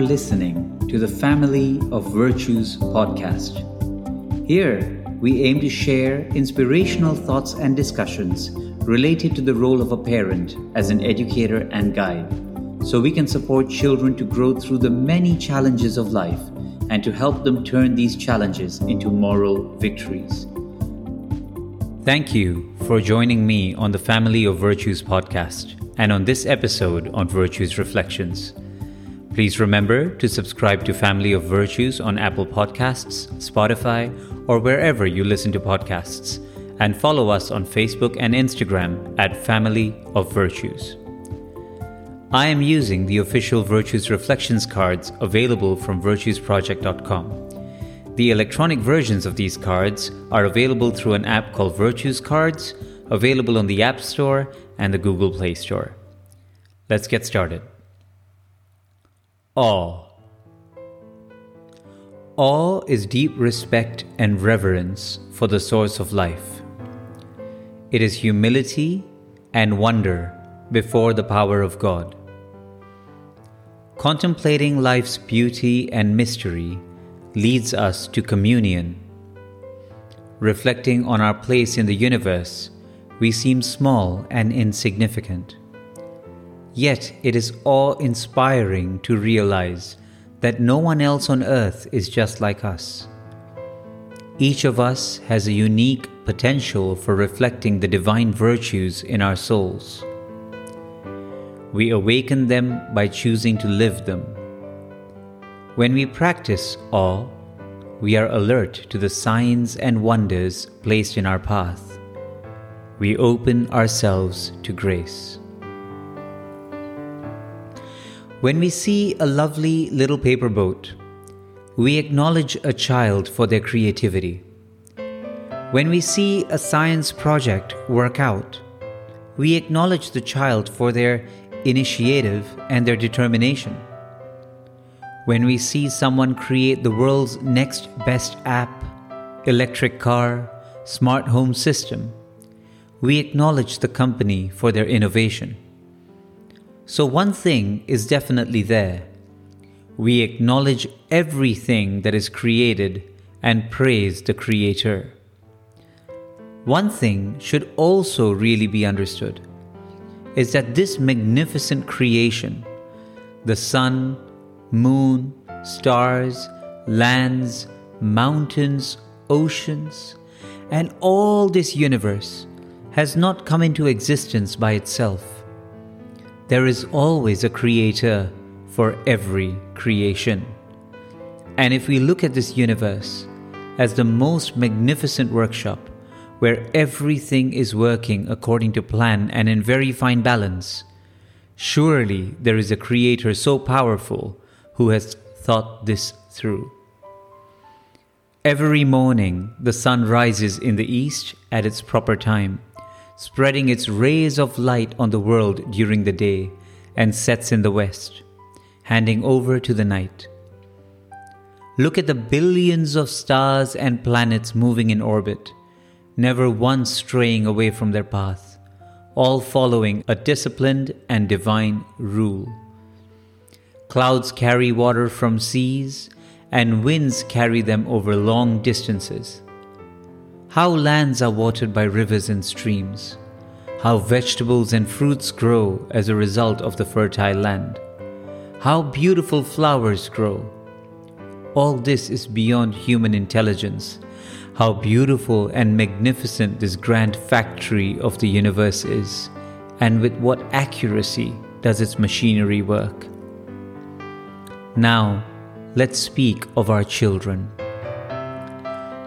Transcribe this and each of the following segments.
are listening to the Family of Virtues podcast. Here, we aim to share inspirational thoughts and discussions related to the role of a parent as an educator and guide, so we can support children to grow through the many challenges of life and to help them turn these challenges into moral victories. Thank you for joining me on the Family of Virtues podcast and on this episode on Virtues Reflections. Please remember to subscribe to Family of Virtues on Apple Podcasts, Spotify, or wherever you listen to podcasts, and follow us on Facebook and Instagram at Family of Virtues. I am using the official Virtues Reflections cards available from virtuesproject.com. The electronic versions of these cards are available through an app called Virtues Cards, available on the App Store and the Google Play Store. Let's get started. Awe. Awe is deep respect and reverence for the source of life. It is humility and wonder before the power of God. Contemplating life's beauty and mystery leads us to communion. Reflecting on our place in the universe, we seem small and insignificant. Yet it is awe inspiring to realize that no one else on earth is just like us. Each of us has a unique potential for reflecting the divine virtues in our souls. We awaken them by choosing to live them. When we practice awe, we are alert to the signs and wonders placed in our path. We open ourselves to grace. When we see a lovely little paper boat, we acknowledge a child for their creativity. When we see a science project work out, we acknowledge the child for their initiative and their determination. When we see someone create the world's next best app, electric car, smart home system, we acknowledge the company for their innovation. So, one thing is definitely there. We acknowledge everything that is created and praise the Creator. One thing should also really be understood is that this magnificent creation, the sun, moon, stars, lands, mountains, oceans, and all this universe has not come into existence by itself there is always a creator for every creation. And if we look at this universe as the most magnificent workshop, where everything is working according to plan and in very fine balance, surely there is a creator so powerful who has thought this through. Every morning, the sun rises in the east at its proper time spreading its rays of light on the world during the day, and sets in the west, handing over to the night. Look at the billions of stars and planets moving in orbit, never once straying away from their path, all following a disciplined and divine rule. Clouds carry water from seas, and winds carry them over long distances how lands are watered by rivers and streams, how vegetables and fruits grow as a result of the fertile land, how beautiful flowers grow. All this is beyond human intelligence. How beautiful and magnificent this grand factory of the universe is, and with what accuracy does its machinery work. Now, let's speak of our children.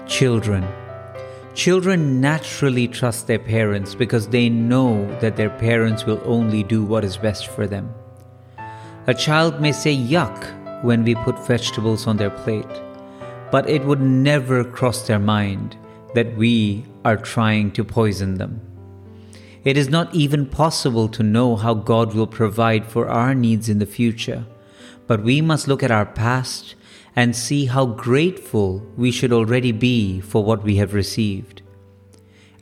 Children Children naturally trust their parents because they know that their parents will only do what is best for them. A child may say yuck when we put vegetables on their plate, but it would never cross their mind that we are trying to poison them. It is not even possible to know how God will provide for our needs in the future, but we must look at our past and see how grateful we should already be for what we have received,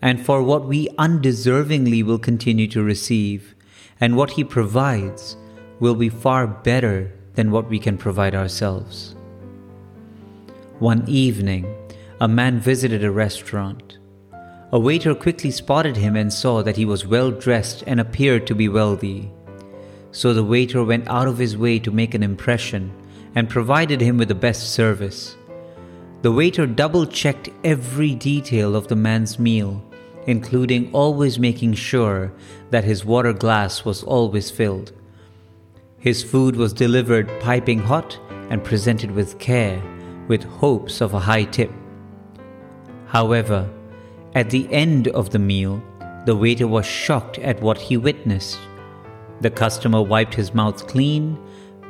and for what we undeservingly will continue to receive, and what He provides will be far better than what we can provide ourselves. One evening, a man visited a restaurant. A waiter quickly spotted him and saw that he was well dressed and appeared to be wealthy. So the waiter went out of his way to make an impression and provided him with the best service. The waiter double checked every detail of the man's meal, including always making sure that his water glass was always filled. His food was delivered piping hot and presented with care, with hopes of a high tip. However, at the end of the meal, the waiter was shocked at what he witnessed. The customer wiped his mouth clean,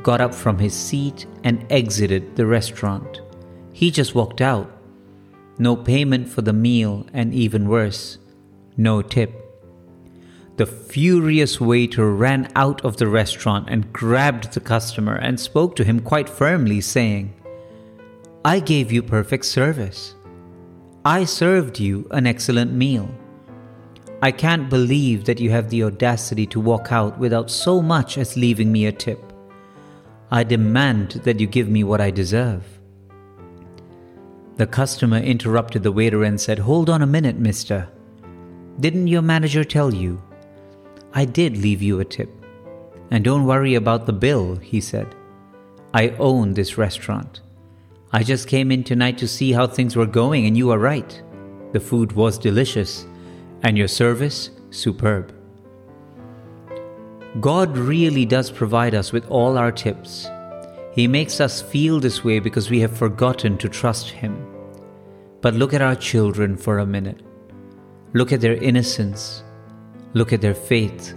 got up from his seat, and exited the restaurant. He just walked out. No payment for the meal, and even worse, no tip. The furious waiter ran out of the restaurant and grabbed the customer and spoke to him quite firmly, saying, I gave you perfect service. I served you an excellent meal. I can't believe that you have the audacity to walk out without so much as leaving me a tip. I demand that you give me what I deserve. The customer interrupted the waiter and said, Hold on a minute, mister. Didn't your manager tell you? I did leave you a tip. And don't worry about the bill, he said. I own this restaurant. I just came in tonight to see how things were going, and you are right. The food was delicious and your service superb. God really does provide us with all our tips. He makes us feel this way because we have forgotten to trust Him. But look at our children for a minute. Look at their innocence. Look at their faith.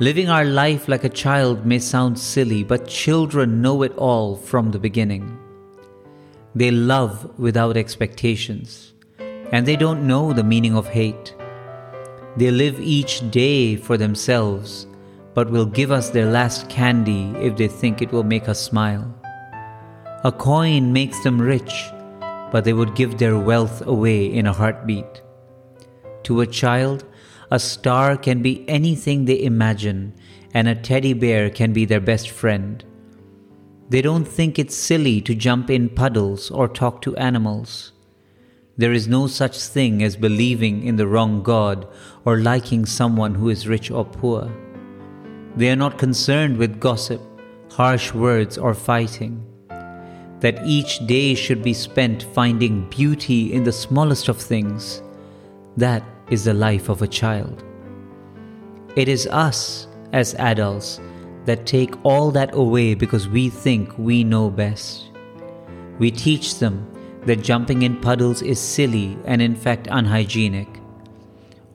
Living our life like a child may sound silly, but children know it all from the beginning. They love without expectations and they don't know the meaning of hate. They live each day for themselves, but will give us their last candy if they think it will make us smile. A coin makes them rich, but they would give their wealth away in a heartbeat. To a child, a star can be anything they imagine, and a teddy bear can be their best friend. They don't think it's silly to jump in puddles or talk to animals. There is no such thing as believing in the wrong God or liking someone who is rich or poor. They are not concerned with gossip, harsh words, or fighting. That each day should be spent finding beauty in the smallest of things. That is the life of a child. It is us, as adults, that take all that away because we think we know best. We teach them that jumping in puddles is silly and in fact unhygienic.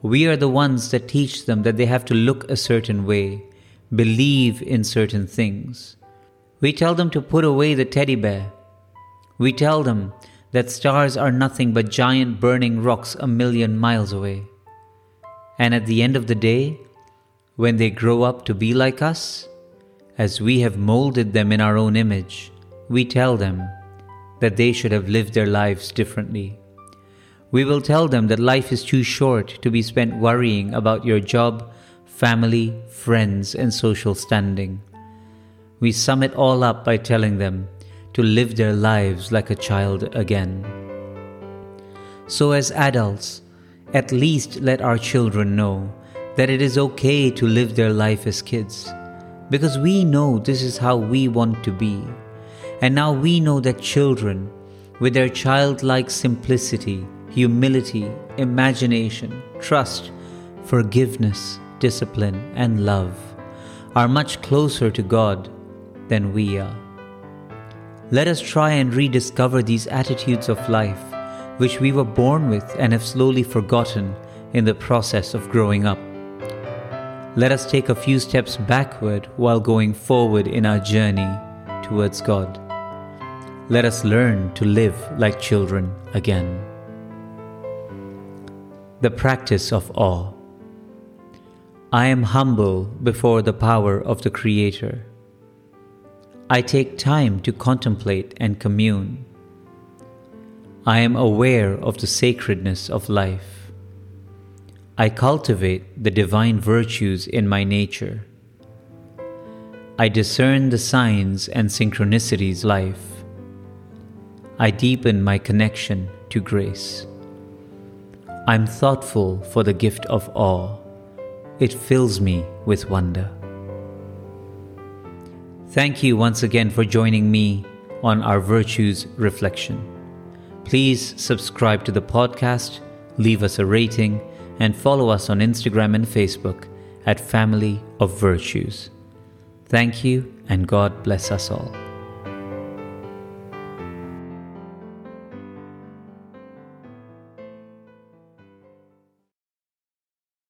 We are the ones that teach them that they have to look a certain way, believe in certain things. We tell them to put away the teddy bear. We tell them that stars are nothing but giant burning rocks a million miles away. And at the end of the day, when they grow up to be like us, as we have molded them in our own image, we tell them that they should have lived their lives differently. We will tell them that life is too short to be spent worrying about your job, family, friends, and social standing. We sum it all up by telling them to live their lives like a child again. So, as adults, at least let our children know that it is okay to live their life as kids, because we know this is how we want to be. And now we know that children, with their childlike simplicity, humility, imagination, trust, forgiveness, discipline, and love, are much closer to God than we are. Let us try and rediscover these attitudes of life which we were born with and have slowly forgotten in the process of growing up. Let us take a few steps backward while going forward in our journey towards God let us learn to live like children again. The practice of awe. I am humble before the power of the Creator. I take time to contemplate and commune. I am aware of the sacredness of life. I cultivate the divine virtues in my nature. I discern the signs and synchronicities life. I deepen my connection to grace. I'm thoughtful for the gift of awe. It fills me with wonder. Thank you once again for joining me on our virtues reflection. Please subscribe to the podcast, leave us a rating, and follow us on Instagram and Facebook at Family of Virtues. Thank you, and God bless us all.